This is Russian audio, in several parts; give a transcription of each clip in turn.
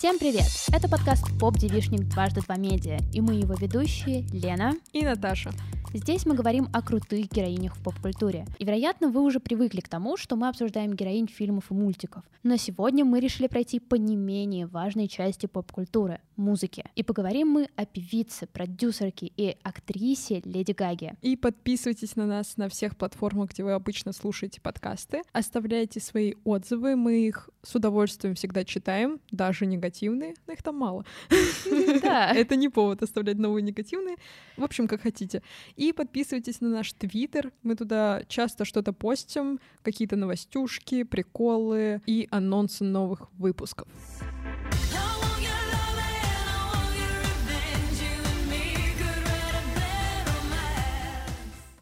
Всем привет! Это подкаст «Поп Девишник дважды два медиа», и мы его ведущие Лена и Наташа. Здесь мы говорим о крутых героинях в поп-культуре. И, вероятно, вы уже привыкли к тому, что мы обсуждаем героинь фильмов и мультиков. Но сегодня мы решили пройти по не менее важной части поп-культуры — музыке. И поговорим мы о певице, продюсерке и актрисе Леди Гаге. И подписывайтесь на нас на всех платформах, где вы обычно слушаете подкасты. Оставляйте свои отзывы, мы их с удовольствием всегда читаем, даже негативные, но их там мало. Это не повод оставлять новые негативные. В общем, как хотите. И подписывайтесь на наш твиттер. Мы туда часто что-то постим, какие-то новостюшки, приколы и анонсы новых выпусков.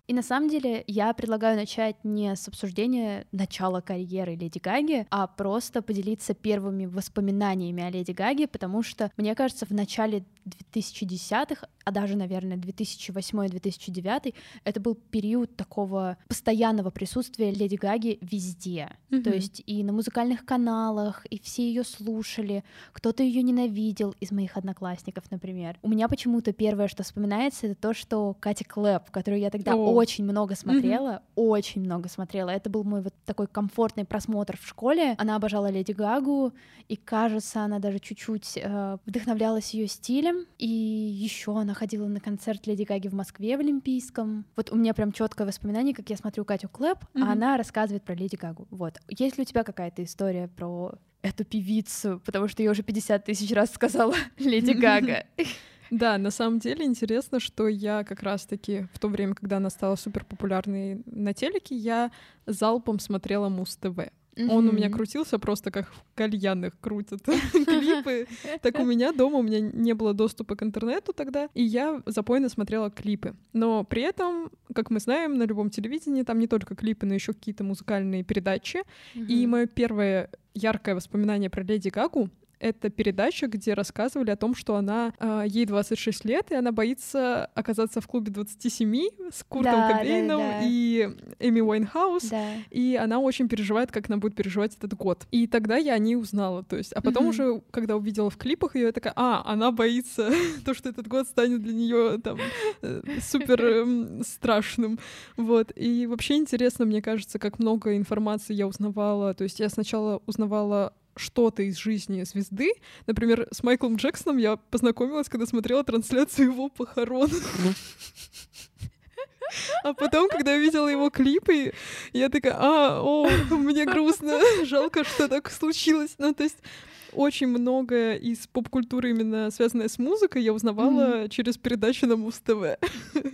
И на самом деле я предлагаю начать не с обсуждения начала карьеры Леди Гаги, а просто поделиться первыми воспоминаниями о Леди Гаге, потому что, мне кажется, в начале 2010-х, а даже, наверное, 2008-2009, это был период такого постоянного присутствия Леди Гаги везде. Mm-hmm. То есть и на музыкальных каналах, и все ее слушали, кто-то ее ненавидел из моих одноклассников, например. У меня почему-то первое, что вспоминается, это то, что Катя Клэп, которую я тогда oh. очень много смотрела, mm-hmm. очень много смотрела. Это был мой вот такой комфортный просмотр в школе. Она обожала Леди Гагу, и кажется, она даже чуть-чуть э, вдохновлялась ее стилем, и еще она ходила на концерт Леди Гаги в Москве в Олимпийском. Вот у меня прям четкое воспоминание, как я смотрю Катю Клэп, mm-hmm. а она рассказывает про Леди Гагу. Вот. Есть ли у тебя какая-то история про эту певицу? Потому что я уже 50 тысяч раз сказала Леди Гага. Да, на самом деле интересно, что я как раз-таки в то время, когда она стала супер популярной на телеке, я залпом смотрела Муз-ТВ. Mm-hmm. Он у меня крутился просто как в кальянных крутят клипы. Так у меня дома, у меня не было доступа к интернету тогда, и я запойно смотрела клипы. Но при этом, как мы знаем, на любом телевидении там не только клипы, но еще какие-то музыкальные передачи. И мое первое яркое воспоминание про Леди Гагу это передача, где рассказывали о том, что она э, ей 26 лет, и она боится оказаться в клубе 27 с Куртом да, Кобейном да, да. и Эми Уайнхаус, да. и она очень переживает, как она будет переживать этот год. И тогда я о ней узнала, то есть, а потом mm-hmm. уже, когда увидела в клипах ее, я такая, а, она боится то, что этот год станет для нее там э, супер э, страшным, вот. И вообще интересно, мне кажется, как много информации я узнавала, то есть я сначала узнавала что-то из жизни звезды. Например, с Майклом Джексоном я познакомилась, когда смотрела трансляцию его похорон. А потом, когда я видела его клипы, я такая, а, о, мне грустно, жалко, что так случилось. Ну, то есть очень многое из поп-культуры, именно связанное с музыкой, я узнавала mm-hmm. через передачи на Муз-ТВ.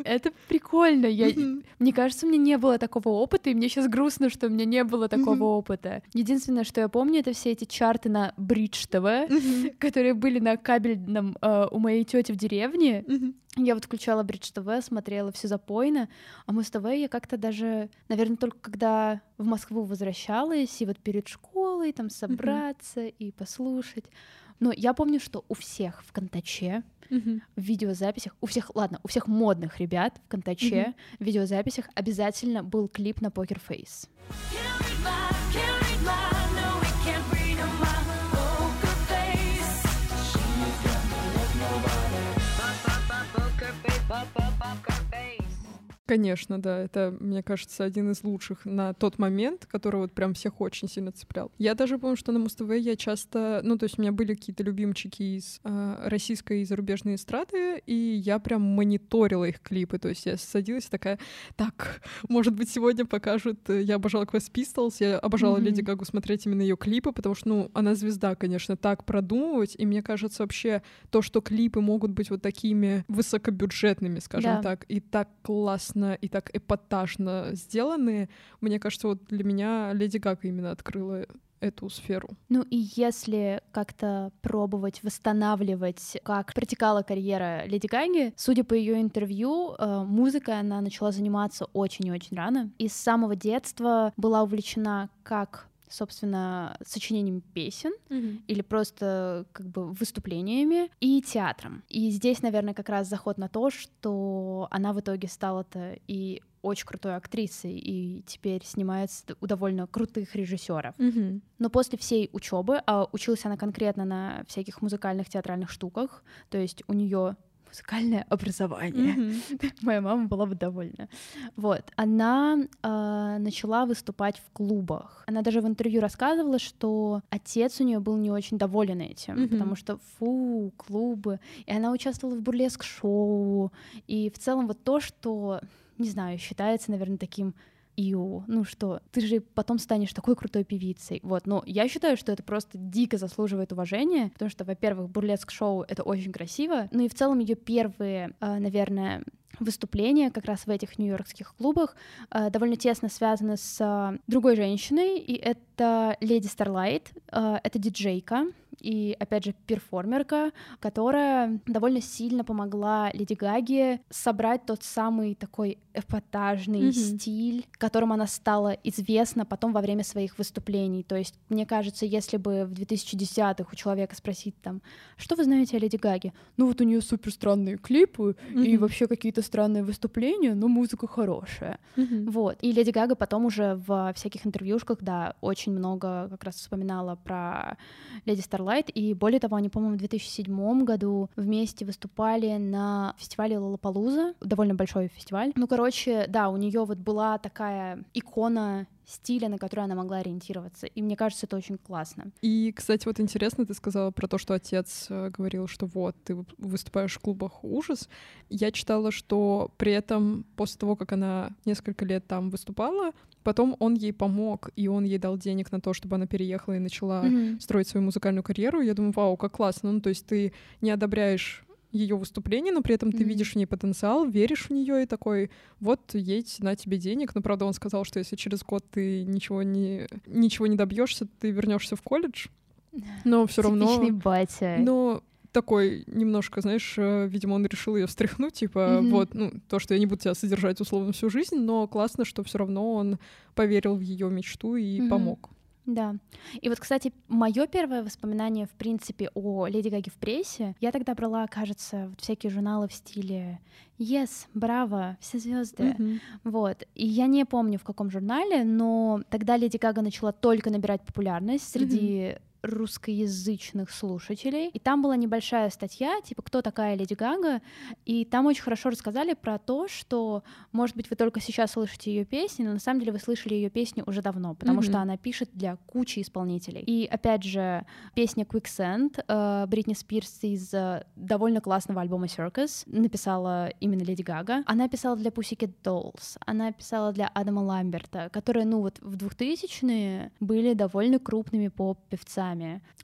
Это прикольно. Я... Mm-hmm. Мне кажется, у меня не было такого опыта, и мне сейчас грустно, что у меня не было такого mm-hmm. опыта. Единственное, что я помню, это все эти чарты на Бридж ТВ, mm-hmm. которые были на кабельном э, у моей тети в деревне. Mm-hmm. Я вот включала Бридж ТВ, смотрела все запойно, а Муз ТВ я как-то даже, наверное, только когда в Москву возвращалась, и вот перед школой там собраться mm-hmm. и послушать. Но я помню, что у всех в Контаче mm-hmm. в видеозаписях, у всех, ладно, у всех модных ребят в Контаче mm-hmm. в видеозаписях обязательно был клип на Покер Фейс. Конечно, да, это, мне кажется, один из лучших на тот момент, который вот прям всех очень сильно цеплял. Я даже помню, что на Муз-ТВ я часто, ну, то есть у меня были какие-то любимчики из э, российской и зарубежной эстрады, и я прям мониторила их клипы, то есть я садилась такая, так, может быть, сегодня покажут, э, я обожала Quest Pistols, я обожала mm-hmm. Леди Гагу смотреть именно ее клипы, потому что, ну, она звезда, конечно, так продумывать, и мне кажется, вообще то, что клипы могут быть вот такими высокобюджетными, скажем да. так, и так классно классно и так эпатажно сделаны. Мне кажется, вот для меня Леди Гага именно открыла эту сферу. Ну и если как-то пробовать восстанавливать, как протекала карьера Леди Гаги, судя по ее интервью, э, музыкой она начала заниматься очень и очень рано. И с самого детства была увлечена как собственно, сочинением песен mm-hmm. или просто как бы выступлениями и театром. И здесь, наверное, как раз заход на то, что она в итоге стала-то и очень крутой актрисой и теперь снимается у довольно крутых режиссеров. Мгм. Но после всей учебы, а училась она конкретно на всяких музыкальных театральных штуках, то есть у нее музыкальное образование. Моя мама была бы довольна. Вот. Она а, начала выступать в клубах. Она даже в интервью рассказывала, что отец у нее был не очень доволен этим, потому что фу, клубы. И она участвовала в бурлеск-шоу. И в целом вот то, что, не знаю, считается, наверное, таким Иу, ну что, ты же потом станешь такой крутой певицей. Вот, но я считаю, что это просто дико заслуживает уважения, потому что, во-первых, бурлеск-шоу — это очень красиво, ну и в целом ее первые, э, наверное, выступления как раз в этих нью-йоркских клубах э, довольно тесно связаны с э, другой женщиной, и это Леди Старлайт, э, это диджейка, и, опять же, перформерка, которая довольно сильно помогла Леди Гаге собрать тот самый такой эпатажный Мгм. стиль, которым она стала известна потом во время своих выступлений. То есть, мне кажется, если бы в 2010-х у человека спросить там, что вы знаете о Леди Гаге? Ну вот у нее супер странные клипы и Мгм. вообще какие-то странные выступления, но музыка хорошая. Мгм. Вот. И Леди Гага потом уже в всяких интервьюшках, да, очень много как раз вспоминала про Леди Старлайт. И более того, они, по-моему, в 2007 году вместе выступали на фестивале Лолапалуза, довольно большой фестиваль. Ну, короче, да, у нее вот была такая икона стиля, на которую она могла ориентироваться. И мне кажется, это очень классно. И, кстати, вот интересно, ты сказала про то, что отец э, говорил, что вот, ты выступаешь в клубах ужас. Я читала, что при этом после того, как она несколько лет там выступала, потом он ей помог, и он ей дал денег на то, чтобы она переехала и начала Мгм. строить свою музыкальную карьеру. Я думаю, вау, как классно. Ну, то есть ты не одобряешь ее выступление, но при этом ты Мгм. видишь в ней потенциал, веришь в нее и такой, вот едь на тебе денег. Но правда он сказал, что если через год ты ничего не ничего не добьешься, ты вернешься в колледж. Но все равно. Типичный батя. Но такой немножко, знаешь, э, видимо, он решил ее встряхнуть, типа, Мгм. вот, ну, то, что я не буду тебя содержать условно всю жизнь, но классно, что все равно он поверил в ее мечту и Мгм. помог. Да. И вот, кстати, мое первое воспоминание, в принципе, о Леди Гаге в прессе, я тогда брала, кажется, вот всякие журналы в стиле Yes, браво, все звезды. Мгм. Вот. И я не помню, в каком журнале, но тогда Леди Гага начала только набирать популярность среди русскоязычных слушателей. И там была небольшая статья, типа, кто такая Леди Гага, и там очень хорошо рассказали про то, что, может быть, вы только сейчас слышите ее песни, но на самом деле вы слышали ее песни уже давно, потому Мгм. что она пишет для кучи исполнителей. И опять же, песня Quicksand э, Бритни Спирс из э, довольно классного альбома Circus написала именно Леди Гага. Она писала для Pussycat Dolls, она писала для Адама Ламберта, которые, ну вот в 2000-е были довольно крупными поп-певцами.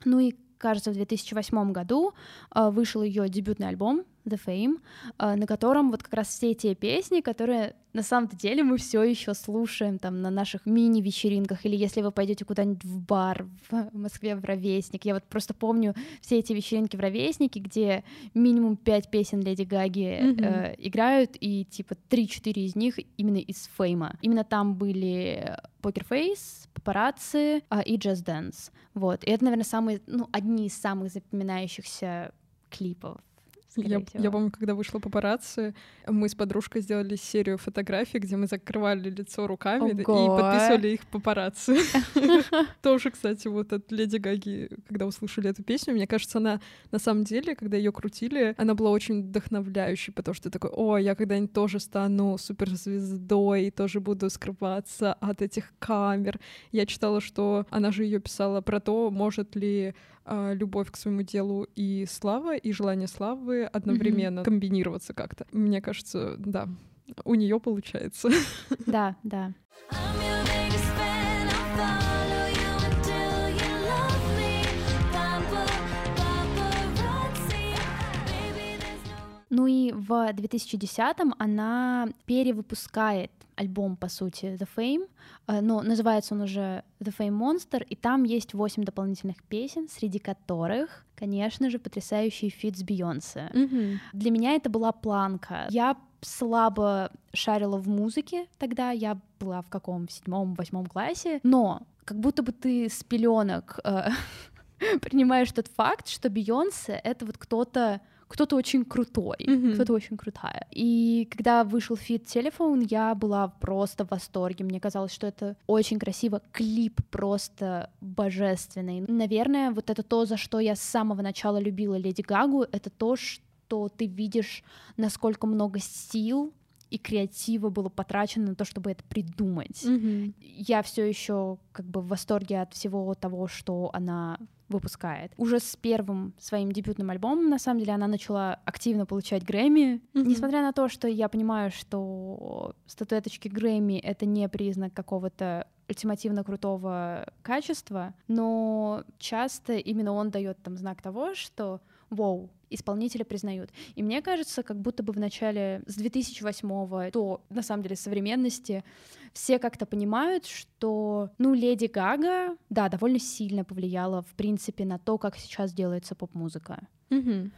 Ну и кажется, в 2008 году э, вышел ее дебютный альбом The Fame, э, на котором вот как раз все те песни, которые на самом-то деле мы все еще слушаем там на наших мини-вечеринках, или если вы пойдете куда-нибудь в бар в Москве в Ровесник. Я вот просто помню все эти вечеринки в Ровеснике, где минимум пять песен Леди Гаги Мгм. э, играют, и типа 3-4 из них именно из Фейма. Именно там были Покер Фейс, Папарацци а, и Just Dance. Вот. И это, наверное, самые, ну, одни из самых запоминающихся клипов. Я, всего. я помню, когда вышла папарацци, мы с подружкой сделали серию фотографий, где мы закрывали лицо руками и Ого. подписывали их папарацци. Тоже, кстати, вот от Леди Гаги, когда услышали эту песню, мне кажется, она на самом деле, когда ее крутили, она была очень вдохновляющей, потому что такой, о, я когда-нибудь тоже стану суперзвездой, и тоже буду скрываться от этих камер. Я читала, что она же ее писала про то, может ли а, любовь к своему делу и слава, и желание славы одновременно комбинироваться как-то. Мне кажется, да, у нее получается. Да, да. I'm your biggest fan. Ну и в 2010-м она перевыпускает альбом, по сути, The Fame, э, но называется он уже The Fame Monster, и там есть 8 дополнительных песен, среди которых, конечно же, потрясающий фит с Бейонсе. Для меня это была планка. Я слабо шарила в музыке тогда, я была в каком, в седьмом, восьмом классе, но как будто бы ты с пеленок э, принимаешь тот факт, что Бейонсе — это вот кто-то кто-то очень крутой, Мгм. кто-то очень крутая. И когда вышел фит Telephone, я была просто в восторге. Мне казалось, что это очень красиво. Клип просто божественный. Наверное, вот это то, за что я с самого начала любила Леди Гагу, это то, что ты видишь, насколько много сил и креатива было потрачено на то, чтобы это придумать. Мгм. Я все еще как бы в восторге от всего того, что она выпускает. Уже с первым своим дебютным альбомом, на самом деле, она начала активно получать Грэмми. Мгм. Несмотря на то, что я понимаю, что статуэточки Грэмми — это не признак какого-то ультимативно крутого качества, но часто именно он дает там знак того, что Воу, исполнителя признают. И мне кажется, как будто бы в начале с 2008 до, на самом деле, современности все как-то понимают, что, ну, Леди Гага, да, довольно сильно повлияла, в принципе, на то, как сейчас делается поп-музыка. Мгм.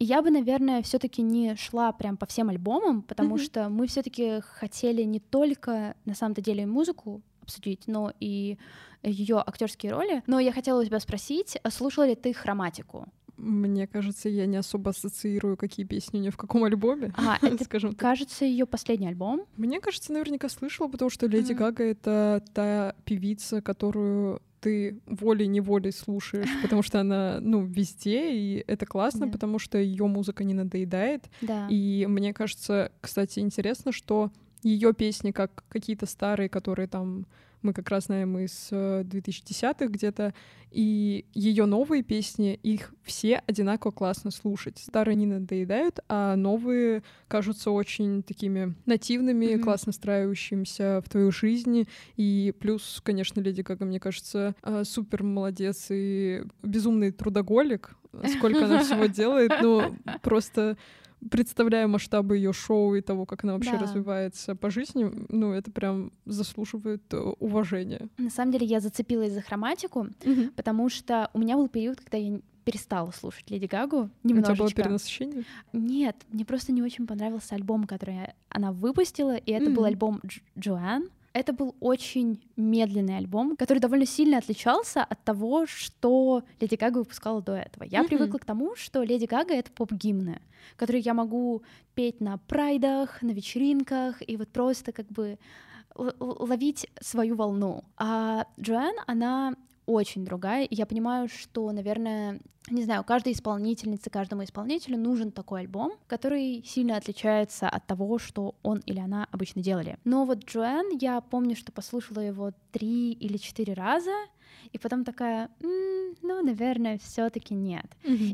Я бы, наверное, все-таки не шла прям по всем альбомам, потому Мгм. что мы все-таки хотели не только на самом-то деле музыку обсудить, но и ее актерские роли. Но я хотела у тебя спросить, а слушала ли ты хроматику? Мне кажется, я не особо ассоциирую, какие песни у нее в каком альбоме. Ага, это, скажем так. кажется, ее последний альбом. Мне кажется, наверняка слышала, потому что Леди Мгм. Гага — это та певица, которую ты волей-неволей слушаешь, потому что она, ну, везде, и это классно, Да. потому что ее музыка не надоедает. Да. И мне кажется, кстати, интересно, что ее песни, как какие-то старые, которые там мы как раз знаем из э, 2010-х где-то, и ее новые песни, их все одинаково классно слушать. Старые не надоедают, а новые кажутся очень такими нативными, Мгм. классно встраивающимися в твою жизнь. И плюс, конечно, Леди Гага, мне кажется, э, супер молодец и безумный трудоголик. Сколько она всего делает, ну, просто представляю масштабы ее шоу и того, как она вообще Да. развивается по жизни, ну, это прям заслуживает э, уважения. На самом деле я зацепилась за хроматику, потому что у меня был период, когда я перестала слушать Леди Гагу У тебя было немножечко. перенасыщение? Нет, мне просто не очень понравился альбом, который она выпустила, и это был Мгм. альбом Дж- Джоан. Это был очень медленный альбом, который довольно сильно отличался от того, что Леди Гага выпускала до этого. Я Мгм. привыкла к тому, что Леди Гага — это поп-гимны, которые я могу петь на прайдах, на вечеринках, и вот просто как бы ловить свою волну. А Джоан, она очень другая, и я понимаю, что, наверное, не знаю, каждой исполнительнице, каждому исполнителю нужен такой альбом, который сильно отличается от того, что он или она обычно делали. Но вот Джоэн, я помню, что послушала его три или четыре раза, и потом такая, «М, ну, наверное, все-таки нет.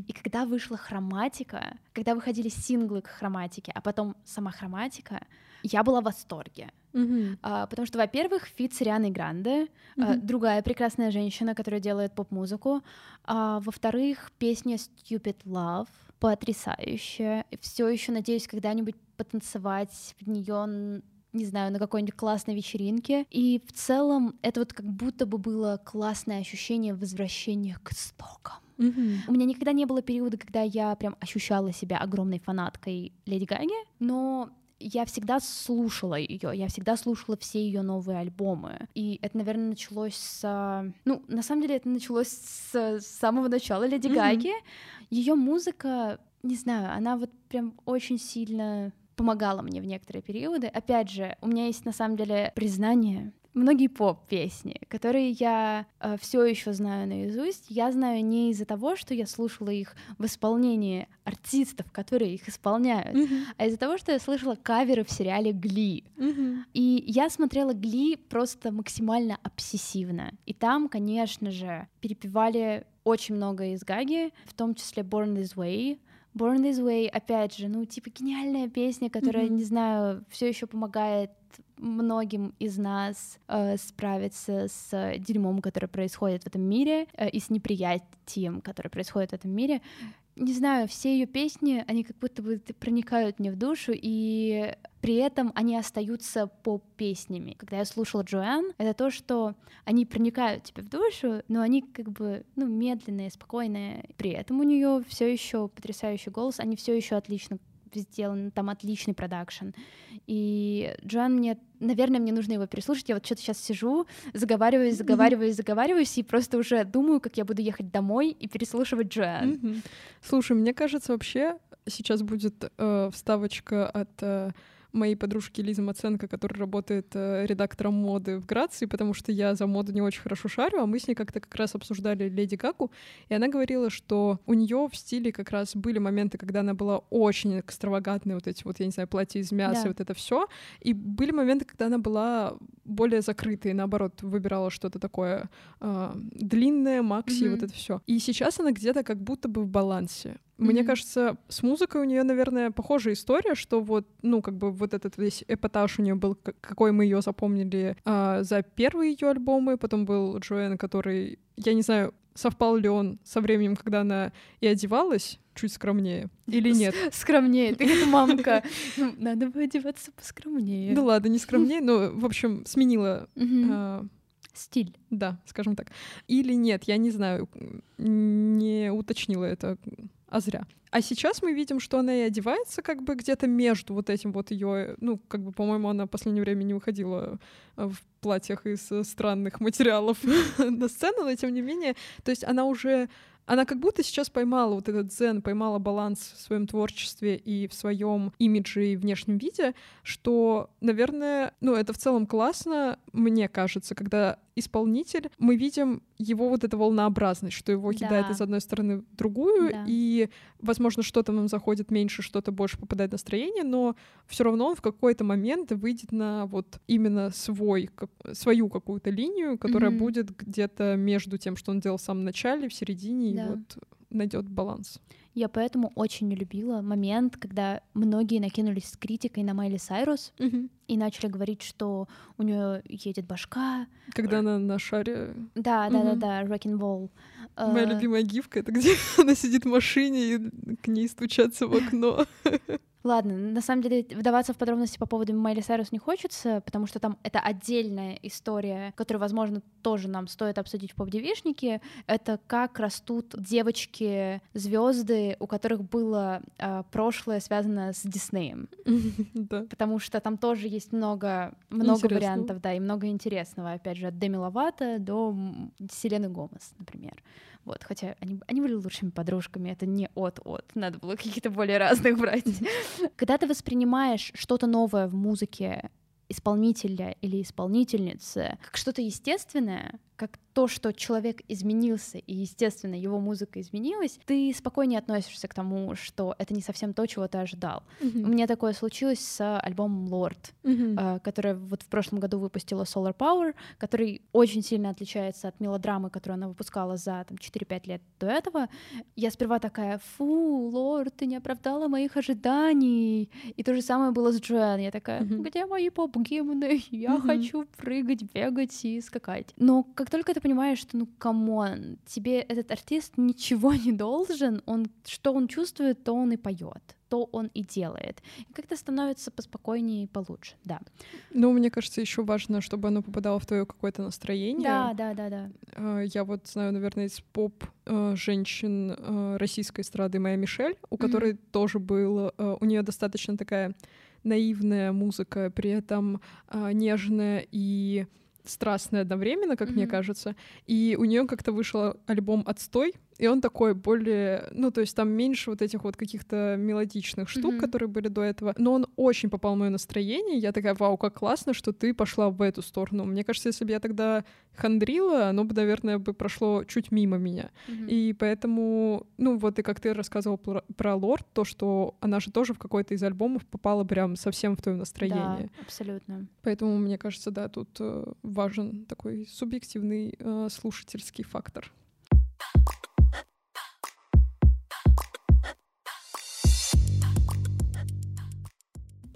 И когда вышла Chromatica, когда выходили синглы к хроматике, а потом сама хроматика, я была в восторге. Мгм. А, потому что, во-первых, фит с Арианой Гранде, а, Мгм. другая прекрасная женщина, которая делает поп-музыку. А, во-вторых, песня Stupid Love потрясающая. Все еще надеюсь когда-нибудь потанцевать в нее не знаю, на какой-нибудь классной вечеринке. И в целом это вот как будто бы было классное ощущение возвращения к истокам. Мгм. У меня никогда не было периода, когда я прям ощущала себя огромной фанаткой Леди Гаги, но я всегда слушала ее, я всегда слушала все ее новые альбомы. И это, наверное, началось с... Ну, на самом деле, это началось с, самого начала Леди Мгм. Гаги. Ее музыка, не знаю, она вот прям очень сильно помогала мне в некоторые периоды. Опять же, у меня есть на самом деле признание. Многие поп-песни, которые я все еще знаю наизусть, я знаю не из-за того, что я слушала их в исполнении артистов, которые их исполняют, Мгм. а из-за того, что я слышала каверы в сериале Гли. Мгм. И я смотрела Гли просто максимально обсессивно. И там, конечно же, перепевали очень много из Гаги, в том числе Born This Way. Born This Way, опять же, ну, типа гениальная песня, которая, Мгм. не знаю, все еще помогает многим из нас э, справиться с дерьмом, которое происходит в этом мире, э, и с неприятием, которое происходит в этом мире. не знаю, все ее песни, они как будто бы проникают мне в душу, и при этом они остаются поп-песнями. Когда я слушала Джоан, это то, что они проникают тебе в душу, но они как бы ну, медленные, спокойные. При этом у нее все еще потрясающий голос, они все еще отлично сделаны, там отличный продакшн. И Джоан мне, наверное, мне нужно его переслушать. Я вот что-то сейчас сижу, заговариваюсь, заговариваюсь, заговариваюсь, и просто уже думаю, как я буду ехать домой и переслушивать Джоан. Мгм. Слушай, мне кажется, вообще сейчас будет э, вставочка от э, моей подружки Лизы Маценко, которая работает э, редактором моды в Грации, потому что я за моду не очень хорошо шарю, а мы с ней как-то как раз обсуждали Леди Гагу, и она говорила, что у нее в стиле как раз были моменты, когда она была очень экстравагантной, вот эти вот, я не знаю, платья из мяса, Да. вот это все, и были моменты, когда она была более закрытой, наоборот, выбирала что-то такое э, длинное, макси, Мгм. вот это все. И сейчас она где-то как будто бы в балансе. Мне Мгм. кажется, с музыкой у нее, наверное, похожая история, что вот, ну, как бы вот этот весь эпатаж у нее был, какой мы ее запомнили а, за первые ее альбомы, потом был Джоэн, который, я не знаю, совпал ли он со временем, когда она и одевалась чуть скромнее, или нет. Скромнее, ты как мамка. Ну, Надо бы одеваться поскромнее. Ну ладно, не скромнее, но, в общем, сменила, а, Стиль. да, скажем так. Или нет, я не знаю, не уточнила это, а зря. А сейчас мы видим, что она и одевается как бы где-то между вот этим вот ее, ну, как бы, по-моему, она в последнее время не выходила э, в платьях из э, странных материалов на сцену, но тем не менее, то есть она уже она как будто сейчас поймала вот этот дзен, поймала баланс в своем творчестве и в своем имидже и внешнем виде, что, наверное, ну, это в целом классно, мне кажется, когда исполнитель, мы видим его вот эту волнообразность, что его кидает Да. из одной стороны в другую, Да. и, возможно, что-то нам заходит меньше, что-то больше попадает в настроение, но все равно он в какой-то момент выйдет на вот именно свой, как- свою какую-то линию, которая Мгм. будет где-то между тем, что он делал в самом начале, в середине, Да. вот найдет баланс. Я поэтому очень любила момент, когда многие накинулись с критикой на Майли Сайрус и начали говорить, что у нее едет башка. Когда она на шаре... Да, да, да, Мгм. да, Rock'n'Roll. Моя Э, любимая гифка — это где она сидит в машине и к ней стучатся в окно. Ладно, на самом деле вдаваться в подробности по поводу Майли Сайрус не хочется, потому что там это отдельная история, которую, возможно, тоже нам стоит обсудить в поп-девишнике. Это как растут девочки, звезды, у которых было э, прошлое связано с Диснеем. Потому что там тоже есть много, много вариантов, да, и много интересного. Опять же, от Деми Ловато до Селены Гомес, например. Вот, хотя они, они были лучшими подружками, это не от-от, надо было каких-то более разных брать. Когда ты воспринимаешь что-то новое в музыке исполнителя или исполнительницы как что-то естественное, как то, что человек изменился, и, естественно, его музыка изменилась, ты спокойнее относишься к тому, что это не совсем то, чего ты ожидал. У меня такое случилось с альбомом Lord, Мгм. э, которая вот в прошлом году выпустила Solar Power, который очень сильно отличается от мелодрамы, которую она выпускала за там, 4-5 лет до этого. Я сперва такая, фу, Лорд, ты не оправдала моих ожиданий. И то же самое было с Joanne. Я такая, Мгм. где мои поп-гимны? Я Мгм. хочу прыгать, бегать и скакать. Но как только ты понимаешь, что, ну, come on, тебе этот артист ничего не должен, он, что он чувствует, то он и поет то он и делает. И как-то становится поспокойнее и получше, да. Ну, мне кажется, еще важно, чтобы оно попадало в твое какое-то настроение. Да, да, да, да. Э, Я вот знаю, наверное, из поп э, женщин э, российской эстрады Моя Мишель, у которой тоже был, э, у нее достаточно такая наивная музыка, при этом нежная и страстная одновременно, как мне Мгм. кажется. И у нее как-то вышел альбом «Отстой», и он такой более, ну, то есть там меньше вот этих вот каких-то мелодичных штук, Мгм. которые были до этого, но он очень попал в мое настроение. Я такая, вау, как классно, что ты пошла в эту сторону. Мне кажется, если бы я тогда хандрила, оно бы, наверное, бы прошло чуть мимо меня. Мгм. И поэтому, ну вот и как ты рассказывал про, про Лорд, то, что она же тоже в какой-то из альбомов попала прям совсем в твое настроение. Да, абсолютно. Поэтому, мне кажется, да, тут э, важен такой субъективный э, слушательский фактор.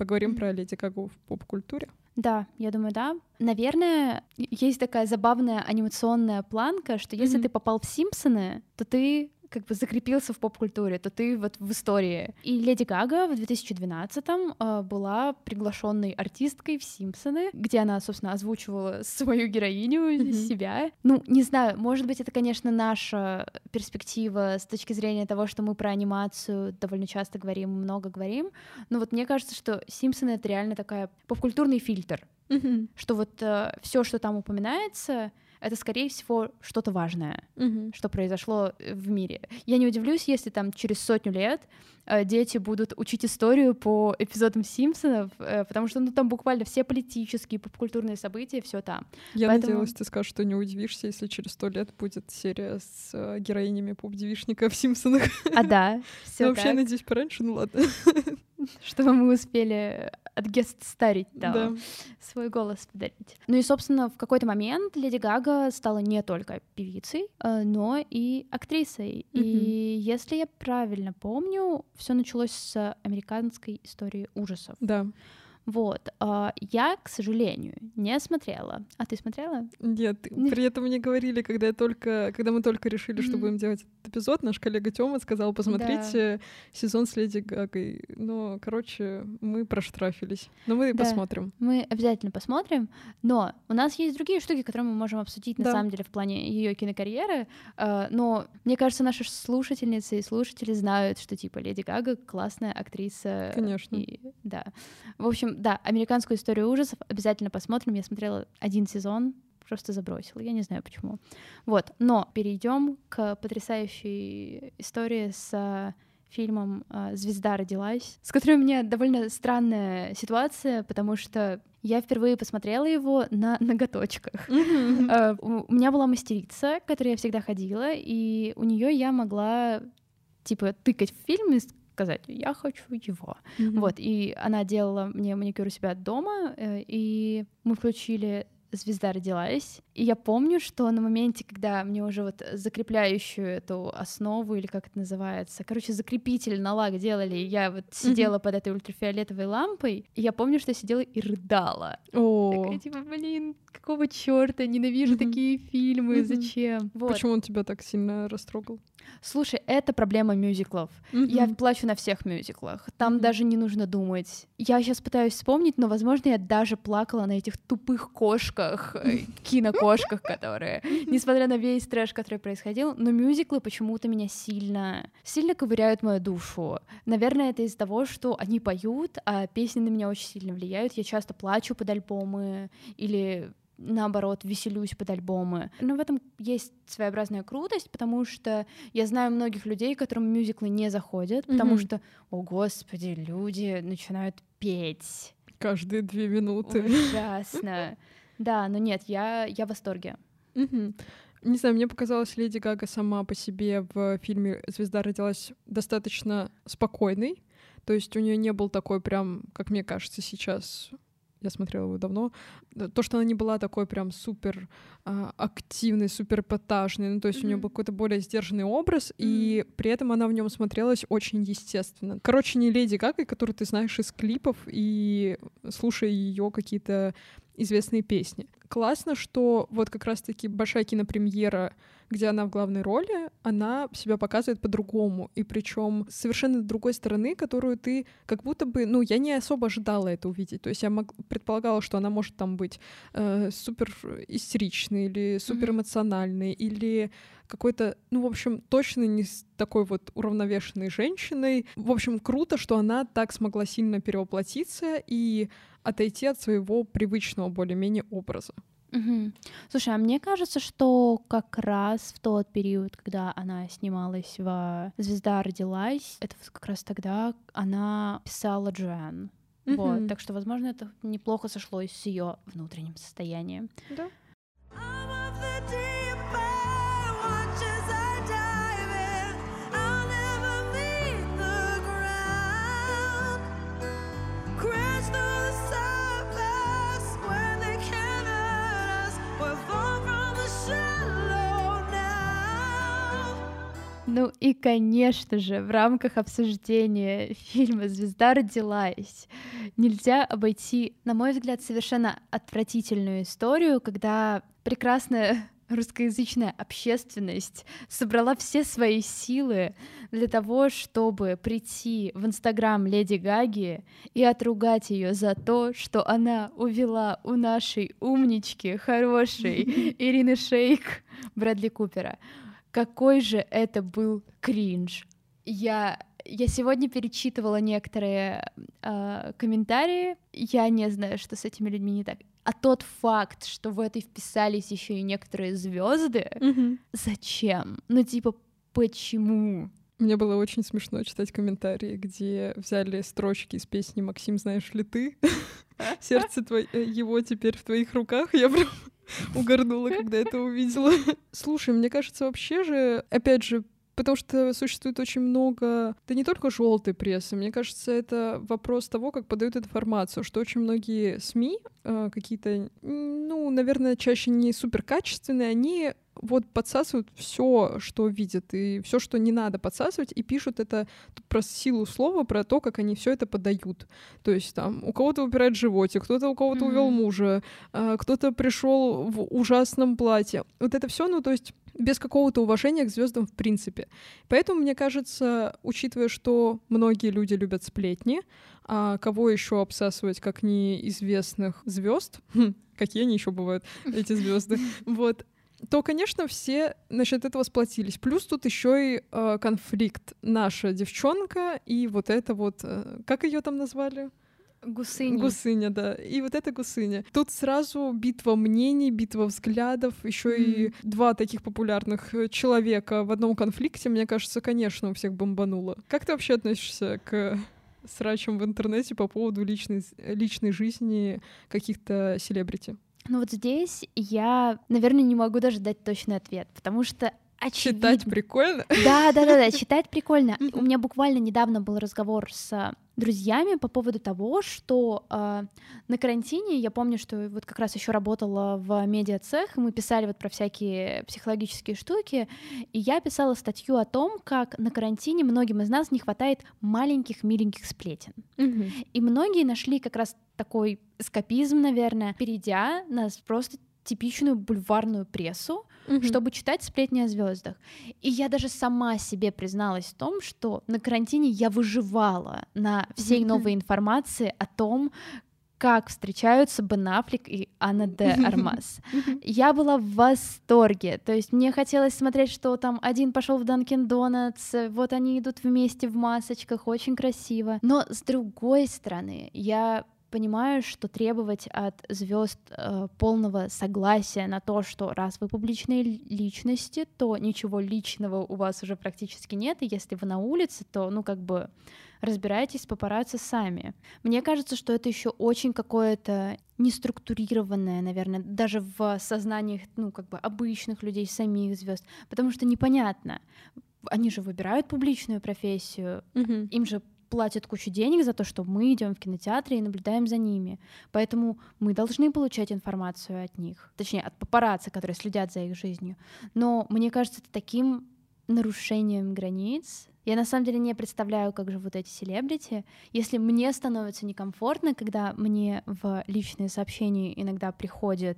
Поговорим про Леди Гагу в поп-культуре. Да, я думаю, да. Наверное, есть такая забавная анимационная планка, что если Мгм. ты попал в Симпсоны, то ты как бы закрепился в поп-культуре, то ты вот в истории. И Леди Гага в 2012-м э, была приглашенной артисткой в «Симпсоны», где она, собственно, озвучивала свою героиню, Мгм. себя. Ну, не знаю, может быть, это, конечно, наша перспектива с точки зрения того, что мы про анимацию довольно часто говорим, много говорим, но вот мне кажется, что «Симпсоны» — это реально такая поп-культурный фильтр, Мгм. что вот все, что там упоминается, это, скорее всего, что-то важное Мгм. что произошло э, в мире. Я не удивлюсь, если там через сотню лет э, дети будут учить историю по эпизодам Симпсонов, э, потому что ну там буквально все политические, попкультурные события, все там. Я Поэтому- надеялась, ты скажешь, что не удивишься, если через сто лет будет серия с э, героинями поп-девишника в «Симпсонах». А да, Ну, все вообще, надеюсь, пораньше, ну ладно. чтобы мы успели отгест-старить там. Да. свой голос подарить. Ну и, собственно, в какой-то момент Леди Гага стала не только певицей, э, но и актрисой. Мгм. И если я правильно помню, все началось с американской истории ужасов. Да. Вот. а, Я, к сожалению, не смотрела. А ты смотрела? Нет, Не- при этом мне говорили, когда я только, когда мы только решили, что будем делать этот эпизод, наш коллега Тёма сказал, посмотрите сезон с Леди Гагой. Ну, короче, мы проштрафились. Но мы Да. посмотрим. Мы обязательно посмотрим, но у нас есть другие штуки, которые мы можем обсудить на Да. самом деле в плане ее кинокарьеры. а, Но мне кажется, наши слушательницы и слушатели знают, что типа Леди Гага классная актриса. Конечно. И, да. В общем, да, американскую историю ужасов обязательно посмотрим. Я смотрела один сезон, просто забросила. Я не знаю почему. Вот. Но перейдем к потрясающей истории с а, фильмом а, «Звезда родилась», с которой у меня довольно странная ситуация, потому что я впервые посмотрела его на ноготочках. Э, У у меня была мастерица, к которой я всегда ходила, и у нее я могла типа тыкать в фильм и сказать, я хочу его. Вот, и она делала мне маникюр у себя дома, э, и мы включили «Звезда родилась». И я помню, что на моменте, когда мне уже вот закрепляющую эту основу, или как это называется, короче, закрепитель на лак делали, и я вот сидела под этой ультрафиолетовой лампой, и я помню, что я сидела и рыдала. О, Такая, типа, блин, какого черта, ненавижу Мгм. такие фильмы, Мгм. зачем? Вот. почему он тебя так сильно растрогал? Слушай, это проблема мюзиклов. Я Мгм. плачу на всех мюзиклах. Там Мгм. даже не нужно думать. Я сейчас пытаюсь вспомнить, но, возможно, я даже плакала на этих тупых кошках, э, кинокошках, которые, несмотря на весь трэш, который происходил, но мюзиклы почему-то меня сильно, сильно ковыряют мою душу. Наверное, это из-за того, что они поют, а песни на меня очень сильно влияют. Я часто плачу под альбомы или наоборот, веселюсь под альбомы. Но в этом есть своеобразная крутость, потому что я знаю многих людей, которым мюзиклы не заходят, потому Мгм. что, о господи, люди начинают петь. Каждые две минуты. Ужасно. Да, но нет, я, я в восторге. Мгм. Не знаю, мне показалось, Леди Гага сама по себе в фильме «Звезда родилась» достаточно спокойной. То есть у нее не был такой прям, как мне кажется сейчас, я смотрела его давно, э, то, что она не была такой прям супер а, активной, супер эпатажной, ну, то есть у нее был какой-то более сдержанный образ, и при этом она в нем смотрелась очень естественно. Короче, не Леди Гагой, которую ты знаешь из клипов и слушая ее какие-то известные песни. Классно, что вот как раз-таки большая кинопремьера, где она в главной роли, она себя показывает по-другому, и причем совершенно другой стороны, которую ты как будто бы, ну, я не особо ожидала это увидеть. То есть я мог- предполагала, что она может там быть э, супер истеричной или супер эмоциональной, или какой-то, ну, в общем, точно не с такой вот уравновешенной женщиной. В общем, круто, что она так смогла сильно перевоплотиться и отойти от своего привычного более-менее образа. Мгм. Слушай, а мне кажется, что как раз в тот период, когда она снималась в «Звезда родилась», это вот как раз тогда она писала Джоан. Вот, Мгм. так что, возможно, это неплохо сошлось с ее внутренним состоянием. Да. Ну и, конечно же, в рамках обсуждения фильма «Звезда родилась» нельзя обойти, на мой взгляд, совершенно отвратительную историю, когда прекрасная русскоязычная общественность собрала все свои силы для того, чтобы прийти в Инстаграм Леди Гаги и отругать ее за то, что она увела у нашей умнички хорошей Ирины Шейк Брэдли Купера. Какой же это был кринж. Я я сегодня перечитывала некоторые э, комментарии. Я не знаю, что с этими людьми не так. А тот факт, что в это вписались еще и некоторые звезды, зачем? Ну, типа, почему? Мне было очень смешно читать комментарии, где взяли строчки из песни «Максим, знаешь ли ты?» Сердце твое, его теперь в твоих руках. Я прям угорнула, когда это увидела. Слушай, мне кажется, вообще же, опять же, Потому что существует очень много, да не только желтой прессы, мне кажется, это вопрос того, как подают информацию, что очень многие СМИ, э, какие-то, ну, наверное, чаще не супер качественные, они вот подсасывают все, что видят, и все, что не надо подсасывать, и пишут это про силу слова, про то, как они все это подают. То есть там у кого-то упирает животик, кто-то у кого-то увел Мгм. мужа, а, кто-то пришел в ужасном платье. Вот это все, ну то есть без какого-то уважения к звездам в принципе. Поэтому мне кажется, учитывая, что многие люди любят сплетни, а кого еще обсасывать, как неизвестных звезд? Какие они еще бывают, эти звезды? Вот то, конечно, все насчет этого сплотились. Плюс тут еще и э, конфликт. Наша девчонка и вот это вот, э, как ее там назвали? Гусыни. Гусыня, да. И вот эта гусыня. Тут сразу битва мнений, битва взглядов, еще и Мгм. два таких популярных э, человека в одном конфликте, мне кажется, конечно, у всех бомбануло. Как ты вообще относишься к срачам в интернете по поводу личной, личной жизни каких-то селебрити? Ну вот здесь я, наверное, не могу даже дать точный ответ, потому что очевидно... Читать прикольно? Да, да, да, да, читать прикольно. У меня буквально недавно был разговор с друзьями по поводу того, что а, на карантине я помню, что вот как раз еще работала в медиацех, и мы писали вот про всякие психологические штуки, и я писала статью о том, как на карантине многим из нас не хватает маленьких миленьких сплетен. И многие нашли как раз такой эскапизм, наверное, перейдя на просто типичную бульварную прессу, чтобы читать сплетни о звездах. И я даже сама себе призналась в том, что на карантине я выживала на всей новой информации о том, как встречаются Бен Аффлек и Анна де Армас. Я была в восторге. То есть мне хотелось смотреть, что там один пошел в Данкин Донатс, вот они идут вместе в масочках, очень красиво. Но с другой стороны, я понимаю, что требовать от звезд э, полного согласия на то, что раз вы публичные ли- личности, то ничего личного у вас уже практически нет, и если вы на улице, то, ну, как бы разбирайтесь с папарацци сами. Мне кажется, что это еще очень какое-то неструктурированное, наверное, даже в сознаниях, ну, как бы обычных людей, самих звезд, потому что непонятно. Они же выбирают публичную профессию, Мгм. им же платят кучу денег за то, что мы идем в кинотеатре и наблюдаем за ними. Поэтому мы должны получать информацию от них, точнее, от папарацци, которые следят за их жизнью. Но мне кажется, это таким нарушением границ. Я на самом деле не представляю, как живут эти селебрити. Если мне становится некомфортно, когда мне в личные сообщения иногда приходят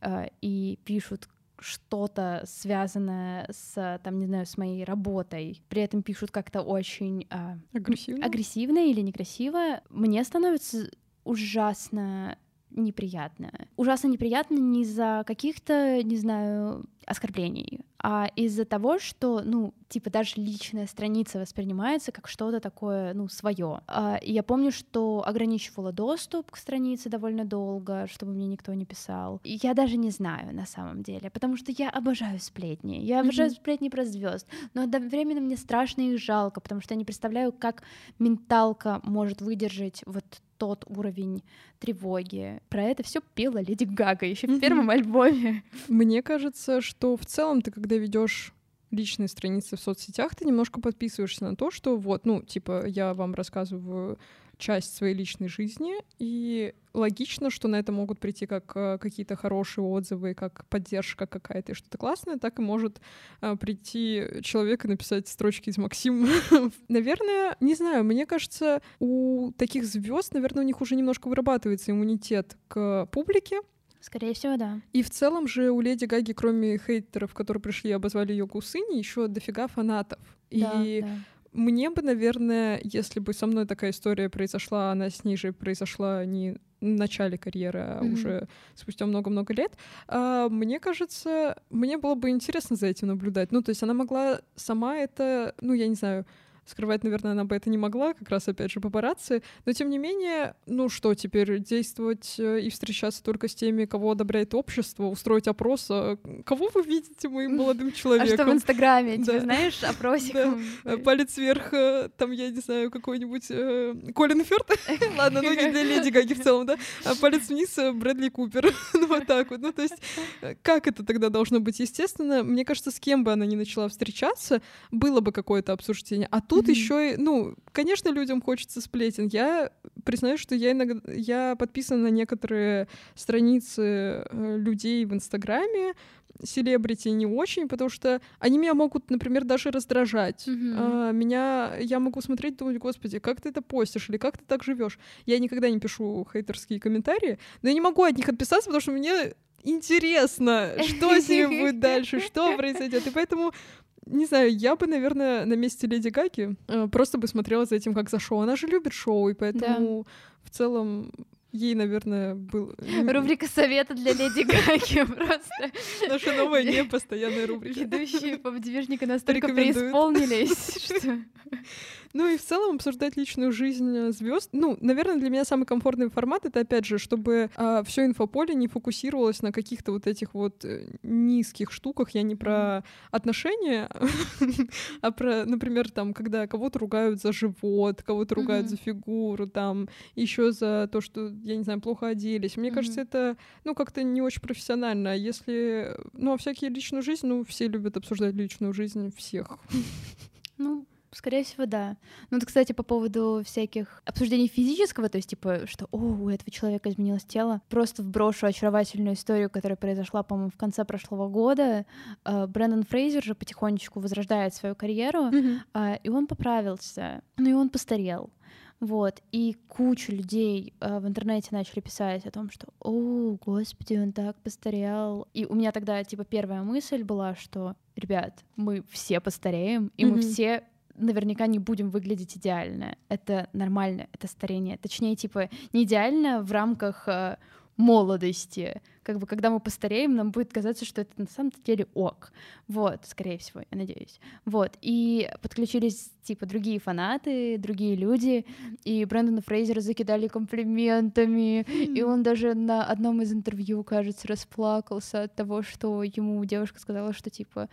э, и пишут что-то связанное с, там, не знаю, с моей работой, при этом пишут как-то очень а, Агрессивно? агрессивно или некрасиво, мне становится ужасно неприятно. Ужасно неприятно не из-за каких-то, не знаю, оскорблений, а из-за того, что, ну, типа даже личная страница воспринимается как что-то такое, ну, свое. Я помню, что ограничивала доступ к странице довольно долго, чтобы мне никто не писал. И Я даже не знаю на самом деле, потому что я обожаю сплетни. Я обожаю Мгм. сплетни про звезд, но одновременно мне страшно их жалко, потому что я не представляю, как менталка может выдержать вот тот уровень тревоги. Про это все пела Леди Гага еще в первом альбоме. Мне кажется, что в целом ты, когда ведешь личные страницы в соцсетях, ты немножко подписываешься на то, что вот, ну, типа, я вам рассказываю часть своей личной жизни, и логично, что на это могут прийти как э, какие-то хорошие отзывы, как поддержка какая-то и что-то классное, так и может э, прийти человек и написать строчки из Максим. Наверное, не знаю, мне кажется, у таких звезд, наверное, у них уже немножко вырабатывается иммунитет к публике, Скорее всего, да. И в целом же у Леди Гаги, кроме хейтеров, которые пришли и обозвали ее гусыней, еще дофига фанатов. Да, и да. мне бы, наверное, если бы со мной такая история произошла, она с ней же произошла не в начале карьеры, а Мгм. уже спустя много-много лет, а, мне кажется, мне было бы интересно за этим наблюдать. Ну, то есть она могла сама это, ну, я не знаю, скрывать, наверное, она бы это не могла, как раз, опять же, папарацци. Но, тем не менее, ну что, теперь действовать э, и встречаться только с теми, кого одобряет общество, устроить опрос, а кого вы видите моим молодым А что в человеком? Инстаграме? Да. Тебе знаешь, опросиком? Э, Палец вверх, э, там, я не знаю, какой-нибудь э, Колин Фёрд. Ладно, ну не для Леди Гаги в целом, да? А палец вниз Брэдли Купер. Ну вот так вот. Ну то есть, как это тогда должно быть? Естественно, мне кажется, с кем бы она ни начала встречаться, было бы какое-то обсуждение. А тут Мгм. еще и, ну, конечно, людям хочется сплетен. Я признаю, что я иногда, я подписана на некоторые страницы э, людей в Инстаграме, селебрити не очень, потому что они меня могут, например, даже раздражать. А, меня я могу смотреть и думать, господи, как ты это постишь или как ты так живешь. Я никогда не пишу хейтерские комментарии, но я не могу от них отписаться, потому что мне интересно, что с ними будет дальше, что произойдет. И поэтому не знаю, я бы, наверное, на месте Леди Гаги э, просто бы смотрела за этим как за шоу. Она же любит шоу, и поэтому в целом ей, наверное, был... Рубрика совета для Леди Гаги просто. Наша новая непостоянная рубрика. Ведущие поп-движника настолько преисполнились, что... Ну и в целом обсуждать личную жизнь звезд. Ну, наверное, для меня самый комфортный формат это опять же, чтобы все инфополе не фокусировалось на каких-то вот этих вот э, низких штуках. Я не про отношения, а про, например, там, когда кого-то ругают за живот, кого-то ругают за фигуру, там, еще за то, что, я не знаю, плохо оделись. Мне кажется, это, ну, как-то не очень профессионально. А Если, ну, а всякие личную жизнь, ну, все любят обсуждать личную жизнь всех. Ну, скорее всего, да. Ну, вот, кстати, по поводу всяких обсуждений физического, то есть, типа, что, о, у этого человека изменилось тело, просто вброшу очаровательную историю, которая произошла, по-моему, в конце прошлого года. Э, Брэндон Фрейзер же потихонечку возрождает свою карьеру, а, и он поправился, ну и он постарел. Вот, и куча людей э, в интернете начали писать о том, что «О, господи, он так постарел». И у меня тогда, типа, первая мысль была, что, ребят, мы все постареем, и мы Мгм. все наверняка не будем выглядеть идеально. Это нормально, это старение. Точнее, типа, не идеально в рамках э, молодости. Как бы, когда мы постареем, нам будет казаться, что это на самом деле ок. Вот, скорее всего, я надеюсь. Вот, и подключились, типа, другие фанаты, другие люди, и Брэндона Фрейзера закидали комплиментами, и он даже на одном из интервью, кажется, расплакался от того, что ему девушка сказала, что, типа,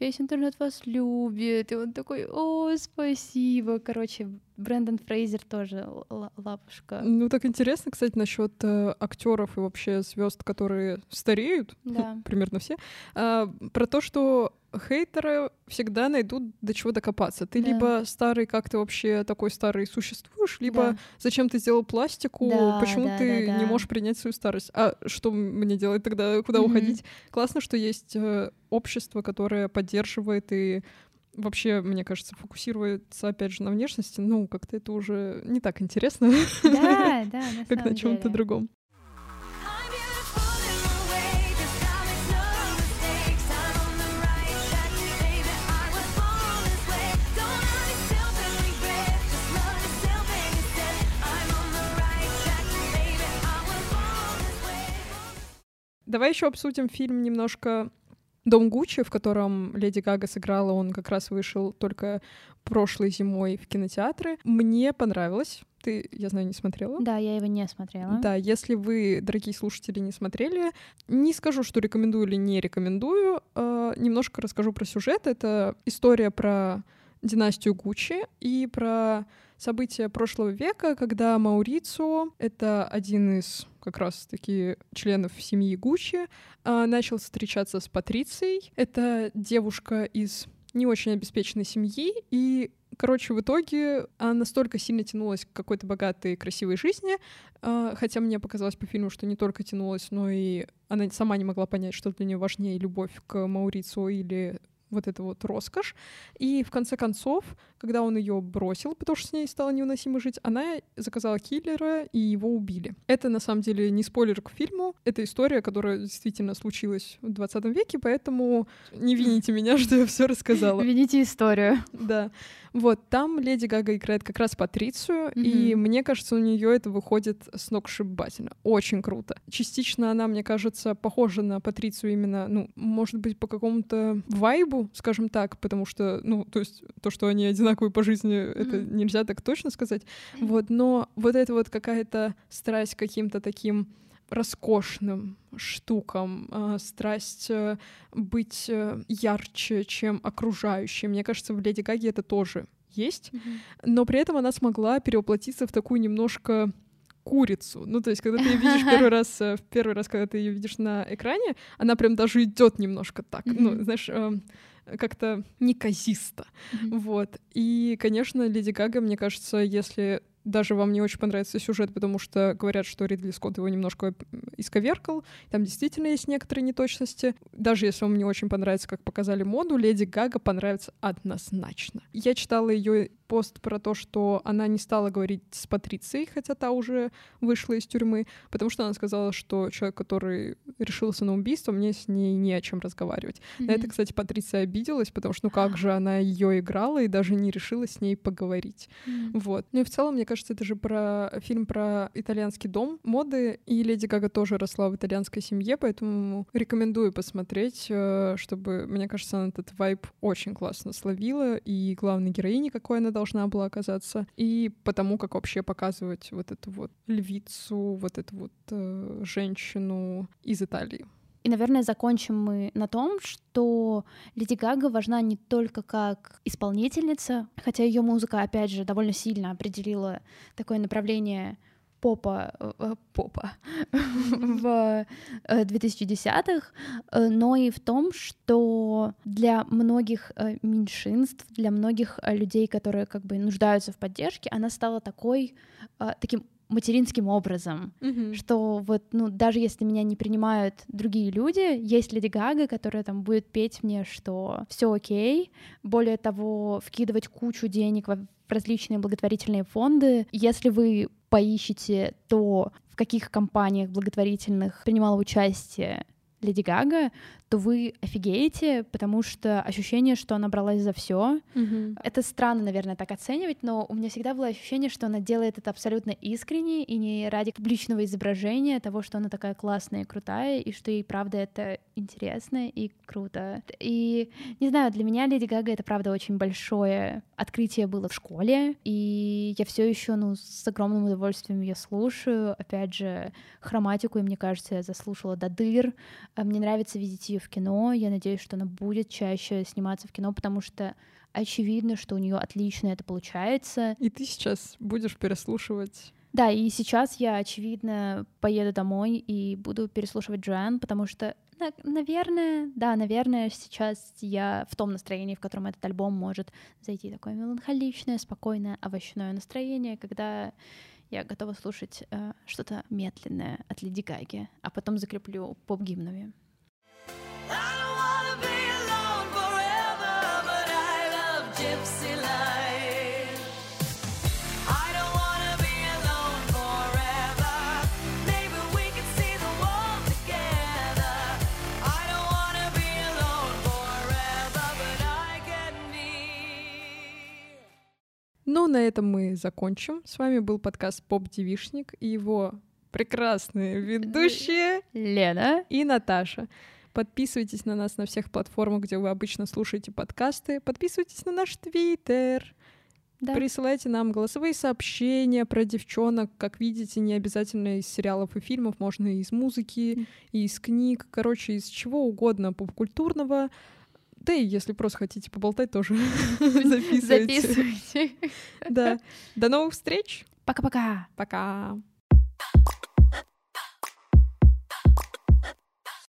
весь интернет вас любит, и он такой, о, спасибо. Короче, Брэндон Фрейзер тоже лапушка. Ну, так интересно, кстати, насчет актеров и вообще звезд, которые стареют, Да. примерно все, а, про то, что хейтеры всегда найдут до чего докопаться. Ты Да. либо старый, как ты вообще такой старый существуешь, либо Да. зачем ты сделал пластику, Да, почему да, ты да, не да. можешь принять свою старость. А что мне делать тогда, куда Мгм. уходить? Классно, что есть э, общество, которое поддерживает и вообще, мне кажется, фокусируется опять же на внешности. Ну, как-то это уже не так интересно, Да, да, на как на чем-то другом. Давай еще обсудим фильм немножко Дом Гуччи, в котором Леди Гага сыграла. Он как раз вышел только прошлой зимой в кинотеатры. Мне понравилось. Ты, я знаю, не смотрела. Да, я его не смотрела. Да, если вы, дорогие слушатели, не смотрели, не скажу, что рекомендую или не рекомендую. э, немножко расскажу про сюжет. Это история про династию Гуччи и про события прошлого века, когда Маурицио, это один из как раз-таки членов семьи Гуччи, а, начал встречаться с Патрицией. Это девушка из не очень обеспеченной семьи, и Короче, в итоге она настолько сильно тянулась к какой-то богатой, красивой жизни, а, хотя мне показалось по фильму, что не только тянулась, но и она сама не могла понять, что для нее важнее любовь к Маурицио или вот эта вот роскошь. И в конце концов, когда он ее бросил, потому что с ней стало невыносимо жить, она заказала киллера, и его убили. Это, на самом деле, не спойлер к фильму. Это история, которая действительно случилась в 20 веке, поэтому не вините меня, что я все рассказала. Вините историю. Да. Вот, там Леди Гага играет как раз Патрицию, и Мгм. мне кажется, у нее это выходит сногсшибательно. Очень круто. Частично она, мне кажется, похожа на Патрицию именно, ну, может быть, по какому-то вайбу, скажем так, потому что, ну, то есть то, что они одинаковые по жизни, это Мгм. нельзя так точно сказать. Вот, но вот это вот какая-то страсть каким-то таким роскошным штукам, а, страсть э, быть э, ярче, чем окружающие. Мне кажется, в Леди Гаге это тоже есть, но при этом она смогла перевоплотиться в такую немножко курицу. Ну, то есть, когда ты ее видишь первый раз, э, в первый раз, когда ты ее видишь на экране, она прям даже идет немножко так. Ну, Мгм. знаешь, как-то неказисто. Мгм. Вот. И, конечно, Леди Гага, мне кажется, если даже вам не очень понравится сюжет, потому что говорят, что Ридли Скотт его немножко исковеркал, там действительно есть некоторые неточности. Даже если вам не очень понравится, как показали моду, Леди Гага понравится однозначно. Я читала ее пост про то, что она не стала говорить с Патрицией, хотя та уже вышла из тюрьмы, потому что она сказала, что человек, который решился на убийство, мне с ней не о чем разговаривать. На это, кстати, Патриция обиделась, потому что ну как же она ее играла и даже не решила с ней поговорить. Мгм. Вот. Ну и в целом, мне кажется, это же про фильм про итальянский дом моды, и Леди Гага тоже росла в итальянской семье, поэтому рекомендую посмотреть, э, чтобы, мне кажется, она этот вайб очень классно словила, и главной героини, какой она должна была оказаться, и потому, как вообще показывать вот эту вот львицу, вот эту вот э, женщину из Италии. И, наверное, закончим мы на том, что Леди Гага важна не только как исполнительница, хотя ее музыка, опять же, довольно сильно определила такое направление попа, э, э, попа в э, 2010-х, э, но и в том, что для многих меньшинств, для многих людей, которые как бы нуждаются в поддержке, она стала такой, таким материнским образом, что вот, ну, даже если меня не принимают другие люди, есть Леди Гага, которая там будет петь мне, что все окей, более того, вкидывать кучу денег в различные благотворительные фонды. Если вы поищете то, в каких компаниях благотворительных принимала участие Леди Гага, то вы офигеете, потому что ощущение, что она бралась за все, это странно, наверное, так оценивать, но у меня всегда было ощущение, что она делает это абсолютно искренне и не ради публичного изображения того, что она такая классная и крутая, и что ей правда это интересно и круто. И не знаю, для меня Леди Гага это правда очень большое открытие было в школе, и я все еще, ну, с огромным удовольствием ее слушаю. Опять же, хроматику, и мне кажется, я заслушала до дыр. Мне нравится видеть ее в кино. Я надеюсь, что она будет чаще сниматься в кино, потому что очевидно, что у нее отлично это получается. И ты сейчас будешь переслушивать Да, и сейчас я, очевидно, поеду домой и буду переслушивать Джоан, потому что, на- наверное, да, наверное, сейчас я в том настроении, в котором этот альбом может зайти. Такое меланхоличное, спокойное, овощное настроение, когда я готова слушать э, что-то медленное от Леди Гаги, а потом закреплю поп-гимнами. Ну, на этом мы закончим. С вами был подкаст Поп Девишник и его прекрасные ведущие Лена, и Наташа. Подписывайтесь на нас на всех платформах, где вы обычно слушаете подкасты. Подписывайтесь на наш твиттер. да. Присылайте нам голосовые сообщения про девчонок. Как видите, не обязательно из сериалов и фильмов, можно и из музыки, и из книг, короче, из чего угодно попкультурного. Да и если просто хотите поболтать, тоже записывайте. записывайте. Да. До новых встреч. Пока-пока. Пока.